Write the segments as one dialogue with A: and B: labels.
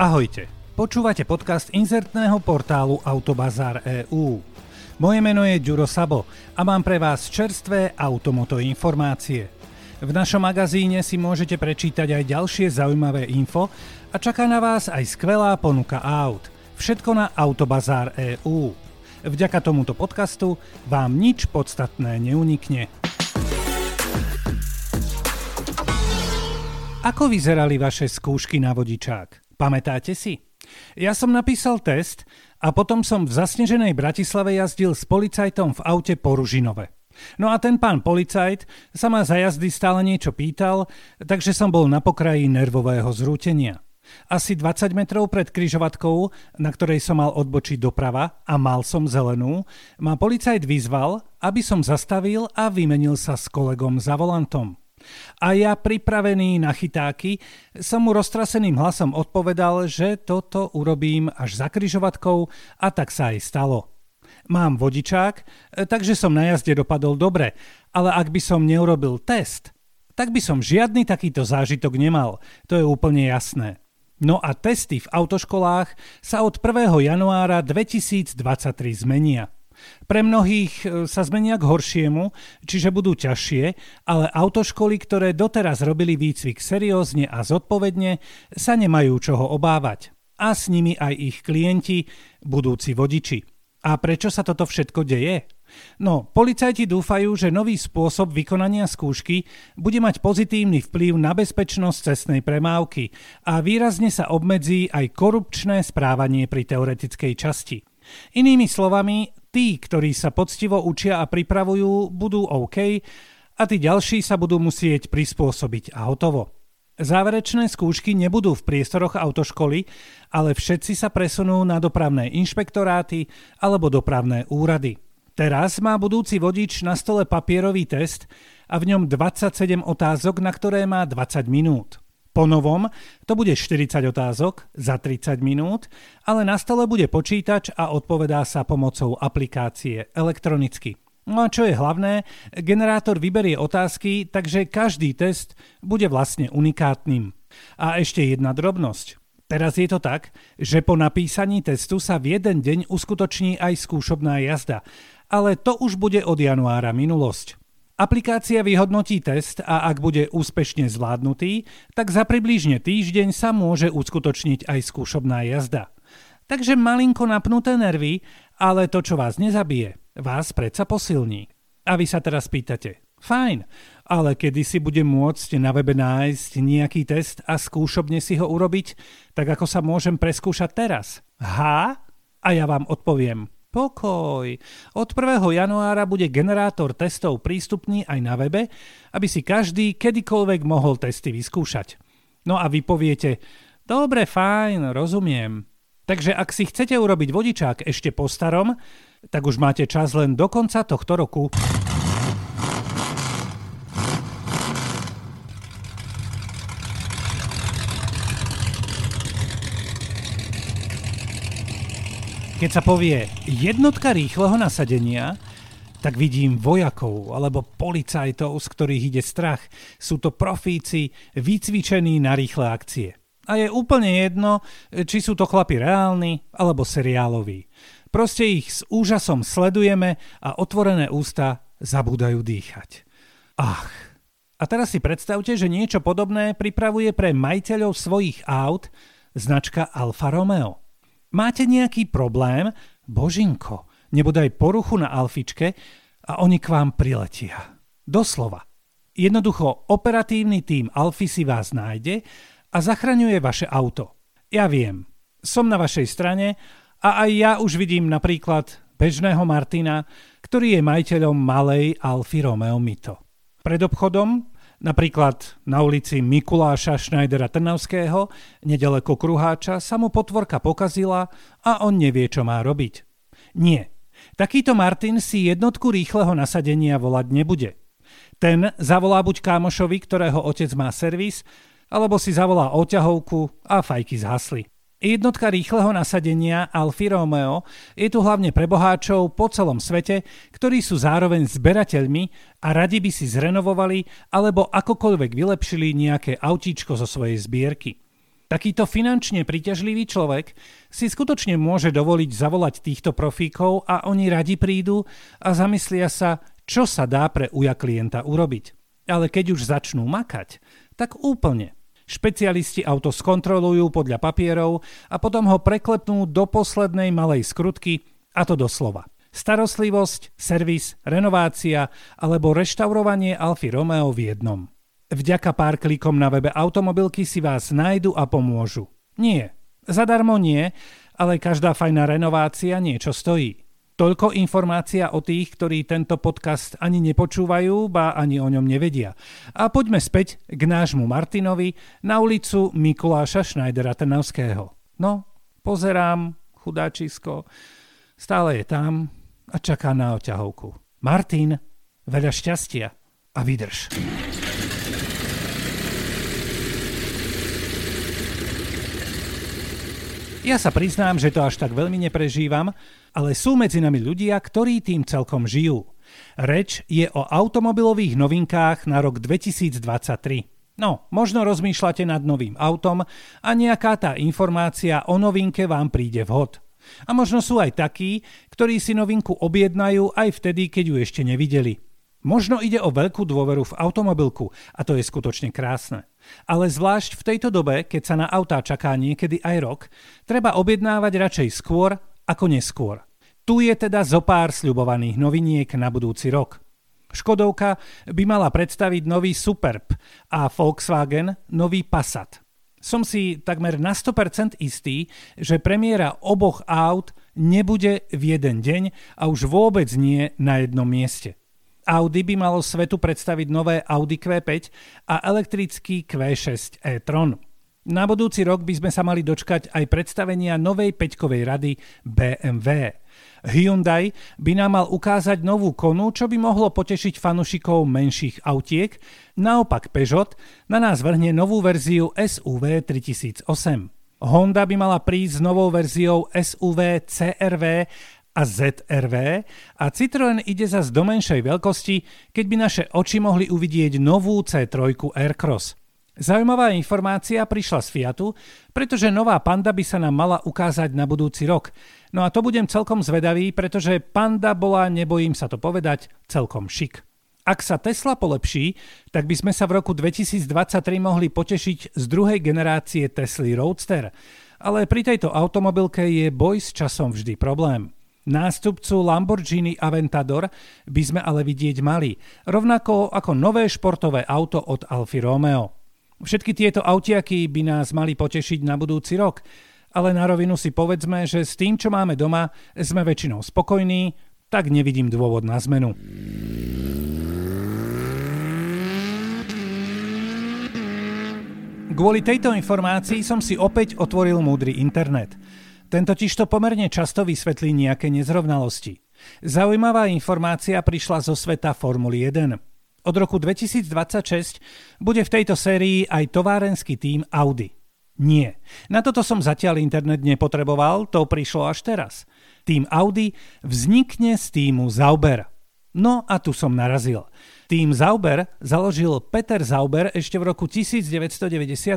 A: Ahojte, počúvate podcast inzertného portálu Autobazár EU. Moje meno je Ďuro Sabo a mám pre vás čerstvé automoto informácie. V našom magazíne si môžete prečítať aj ďalšie zaujímavé info a čaká na vás aj skvelá ponuka aut. Všetko na Autobazár EU. Vďaka tomuto podcastu vám nič podstatné neunikne. Ako vyzerali vaše skúšky na vodičák? Pamätáte si? Ja som napísal test a potom som v zasneženej Bratislave jazdil s policajtom v aute po Ružinove. No a ten pán policajt sa ma za jazdy stále niečo pýtal, takže som bol na pokraji nervového zrútenia. Asi 20 metrov pred kryžovatkou, na ktorej som mal odbočiť doprava a mal som zelenú, ma policajt vyzval, aby som zastavil a vymenil sa s kolegom za volantom. A ja pripravený na chytáky som mu roztraseným hlasom odpovedal, že toto urobím až za kryžovatkou a tak sa aj stalo. Mám vodičák, takže som na jazde dopadol dobre, ale ak by som neurobil test, tak by som žiadny takýto zážitok nemal, to je úplne jasné. No a testy v autoškolách sa od 1. januára 2023 zmenia. Pre mnohých e, sa zmenia k horšiemu, čiže budú ťažšie, ale autoškoly, ktoré doteraz robili výcvik seriózne a zodpovedne, sa nemajú čoho obávať. A s nimi aj ich klienti, budúci vodiči. A prečo sa toto všetko deje? No, policajti dúfajú, že nový spôsob vykonania skúšky bude mať pozitívny vplyv na bezpečnosť cestnej premávky a výrazne sa obmedzí aj korupčné správanie pri teoretickej časti. Inými slovami, tí, ktorí sa poctivo učia a pripravujú, budú OK a tí ďalší sa budú musieť prispôsobiť a hotovo. Záverečné skúšky nebudú v priestoroch autoškoly, ale všetci sa presunú na dopravné inšpektoráty alebo dopravné úrady. Teraz má budúci vodič na stole papierový test a v ňom 27 otázok, na ktoré má 20 minút. Po novom to bude 40 otázok za 30 minút, ale na stole bude počítač a odpovedá sa pomocou aplikácie elektronicky. No a čo je hlavné, generátor vyberie otázky, takže každý test bude vlastne unikátnym. A ešte jedna drobnosť. Teraz je to tak, že po napísaní testu sa v jeden deň uskutoční aj skúšobná jazda, ale to už bude od januára minulosť. Aplikácia vyhodnotí test a ak bude úspešne zvládnutý, tak za približne týždeň sa môže uskutočniť aj skúšobná jazda. Takže malinko napnuté nervy, ale to, čo vás nezabije, vás predsa posilní. A vy sa teraz pýtate, fajn, ale kedy si budem môcť na webe nájsť nejaký test a skúšobne si ho urobiť, tak ako sa môžem preskúšať teraz? Ha? A ja vám odpoviem, Pokoj. Od 1. januára bude generátor testov prístupný aj na webe, aby si každý kedykoľvek mohol testy vyskúšať. No a vy poviete, dobre, fajn, rozumiem. Takže ak si chcete urobiť vodičák ešte po starom, tak už máte čas len do konca tohto roku. Keď sa povie jednotka rýchleho nasadenia, tak vidím vojakov alebo policajtov, z ktorých ide strach. Sú to profíci vycvičení na rýchle akcie. A je úplne jedno, či sú to chlapi reálni alebo seriáloví. Proste ich s úžasom sledujeme a otvorené ústa zabúdajú dýchať. Ach, a teraz si predstavte, že niečo podobné pripravuje pre majiteľov svojich aut značka Alfa Romeo. Máte nejaký problém? Božinko, nebodaj poruchu na Alfičke a oni k vám priletia. Doslova. Jednoducho operatívny tím Alfy si vás nájde a zachraňuje vaše auto. Ja viem, som na vašej strane a aj ja už vidím napríklad bežného Martina, ktorý je majiteľom malej Alfy Romeo Mito. Pred obchodom Napríklad na ulici Mikuláša Schneidera Trnavského, nedaleko Kruháča, sa mu potvorka pokazila a on nevie, čo má robiť. Nie. Takýto Martin si jednotku rýchleho nasadenia volať nebude. Ten zavolá buď kámošovi, ktorého otec má servis, alebo si zavolá oťahovku a fajky zhasli. Jednotka rýchleho nasadenia Alfa Romeo je tu hlavne pre boháčov po celom svete, ktorí sú zároveň zberateľmi a radi by si zrenovovali alebo akokoľvek vylepšili nejaké autíčko zo svojej zbierky. Takýto finančne príťažlivý človek si skutočne môže dovoliť zavolať týchto profíkov a oni radi prídu a zamyslia sa, čo sa dá pre uja klienta urobiť. Ale keď už začnú makať, tak úplne. Špecialisti auto skontrolujú podľa papierov a potom ho preklepnú do poslednej malej skrutky, a to doslova. Starostlivosť, servis, renovácia alebo reštaurovanie Alfy Romeo v jednom. Vďaka pár klikom na webe automobilky si vás nájdu a pomôžu. Nie, zadarmo nie, ale každá fajná renovácia niečo stojí. Toľko informácia o tých, ktorí tento podcast ani nepočúvajú, ba ani o ňom nevedia. A poďme späť k nášmu Martinovi na ulicu Mikuláša Schneidera Trnavského. No, pozerám, chudáčisko, stále je tam a čaká na oťahovku. Martin, veľa šťastia a vydrž. Ja sa priznám, že to až tak veľmi neprežívam, ale sú medzi nami ľudia, ktorí tým celkom žijú. Reč je o automobilových novinkách na rok 2023. No, možno rozmýšľate nad novým autom a nejaká tá informácia o novinke vám príde vhod. A možno sú aj takí, ktorí si novinku objednajú aj vtedy, keď ju ešte nevideli. Možno ide o veľkú dôveru v automobilku a to je skutočne krásne. Ale zvlášť v tejto dobe, keď sa na autá čaká niekedy aj rok, treba objednávať radšej skôr ako neskôr. Tu je teda zo pár sľubovaných noviniek na budúci rok. Škodovka by mala predstaviť nový Superb a Volkswagen nový Passat. Som si takmer na 100% istý, že premiéra oboch aut nebude v jeden deň a už vôbec nie na jednom mieste. Audi by malo svetu predstaviť nové Audi Q5 a elektrický Q6 e-tron. Na budúci rok by sme sa mali dočkať aj predstavenia novej peťkovej rady BMW. Hyundai by nám mal ukázať novú konu, čo by mohlo potešiť fanušikov menších autiek, naopak Peugeot na nás vrhne novú verziu SUV 3008. Honda by mala prísť s novou verziou SUV CRV a ZRV a Citroen ide zas do menšej veľkosti, keď by naše oči mohli uvidieť novú C3 Aircross. Zaujímavá informácia prišla z Fiatu, pretože nová Panda by sa nám mala ukázať na budúci rok. No a to budem celkom zvedavý, pretože Panda bola, nebojím sa to povedať, celkom šik. Ak sa Tesla polepší, tak by sme sa v roku 2023 mohli potešiť z druhej generácie Tesly Roadster. Ale pri tejto automobilke je boj s časom vždy problém. Nástupcu Lamborghini Aventador by sme ale vidieť mali, rovnako ako nové športové auto od Alfa Romeo. Všetky tieto autiaky by nás mali potešiť na budúci rok, ale na rovinu si povedzme, že s tým, čo máme doma, sme väčšinou spokojní, tak nevidím dôvod na zmenu. Kvôli tejto informácii som si opäť otvoril múdry internet – ten totiž to pomerne často vysvetlí nejaké nezrovnalosti. Zaujímavá informácia prišla zo sveta Formuly 1. Od roku 2026 bude v tejto sérii aj továrenský tým Audi. Nie. Na toto som zatiaľ internet nepotreboval, to prišlo až teraz. Tým Audi vznikne z týmu Zauber. No a tu som narazil. Tým Zauber založil Peter Zauber ešte v roku 1992,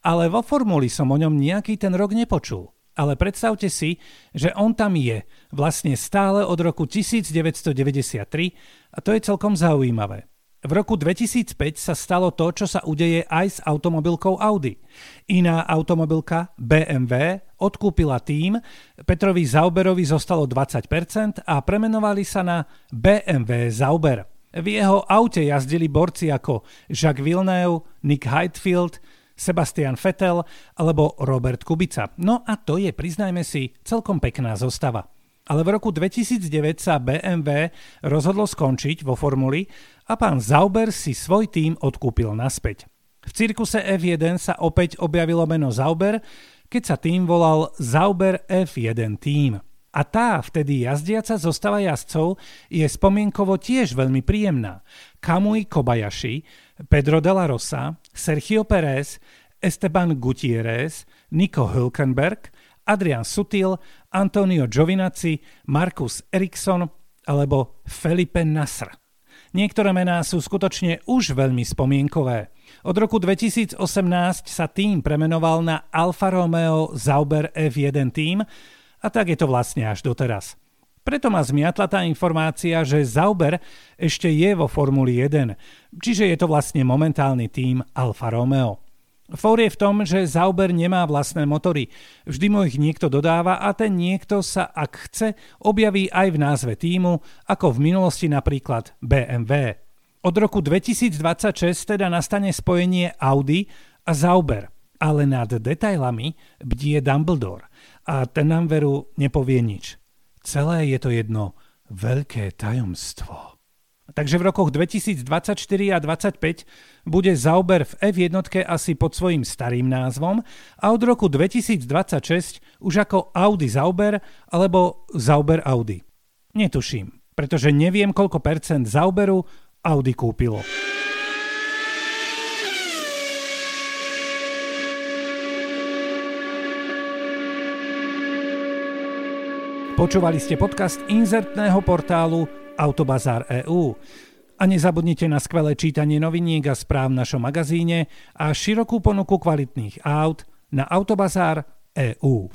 A: ale vo Formuli som o ňom nejaký ten rok nepočul. Ale predstavte si, že on tam je vlastne stále od roku 1993 a to je celkom zaujímavé. V roku 2005 sa stalo to, čo sa udeje aj s automobilkou Audi. Iná automobilka BMW odkúpila tým, Petrovi Zauberovi zostalo 20% a premenovali sa na BMW Zauber. V jeho aute jazdili borci ako Jacques Villeneuve, Nick Heidfeld, Sebastian Vettel alebo Robert Kubica. No a to je, priznajme si, celkom pekná zostava. Ale v roku 2009 sa BMW rozhodlo skončiť vo formuli a pán Zauber si svoj tým odkúpil naspäť. V cirkuse F1 sa opäť objavilo meno Zauber, keď sa tým volal Zauber F1 tým. A tá vtedy jazdiaca zostava jazdcov je spomienkovo tiež veľmi príjemná. Kamui Kobayashi, Pedro de la Rosa, Sergio Pérez, Esteban Gutierrez, Nico Hülkenberg, Adrian Sutil, Antonio Giovinazzi, Marcus Eriksson alebo Felipe Nasr. Niektoré mená sú skutočne už veľmi spomienkové. Od roku 2018 sa tým premenoval na Alfa Romeo Zauber F1 tým a tak je to vlastne až doteraz. Preto ma zmiatla tá informácia, že Zauber ešte je vo Formuli 1, čiže je to vlastne momentálny tým Alfa Romeo. Fór je v tom, že Zauber nemá vlastné motory. Vždy mu ich niekto dodáva a ten niekto sa, ak chce, objaví aj v názve týmu, ako v minulosti napríklad BMW. Od roku 2026 teda nastane spojenie Audi a Zauber, ale nad detailami bdie Dumbledore a ten nám veru nepovie nič. Celé je to jedno veľké tajomstvo. Takže v rokoch 2024 a 2025 bude Zauber v F1 asi pod svojím starým názvom a od roku 2026 už ako Audi Zauber alebo Zauber Audi. Netuším, pretože neviem koľko percent Zauberu Audi kúpilo. Počúvali ste podcast inzertného portálu Autobazár EU. A nezabudnite na skvelé čítanie noviniek a správ v našom magazíne a širokú ponuku kvalitných aut na Autobazár EU.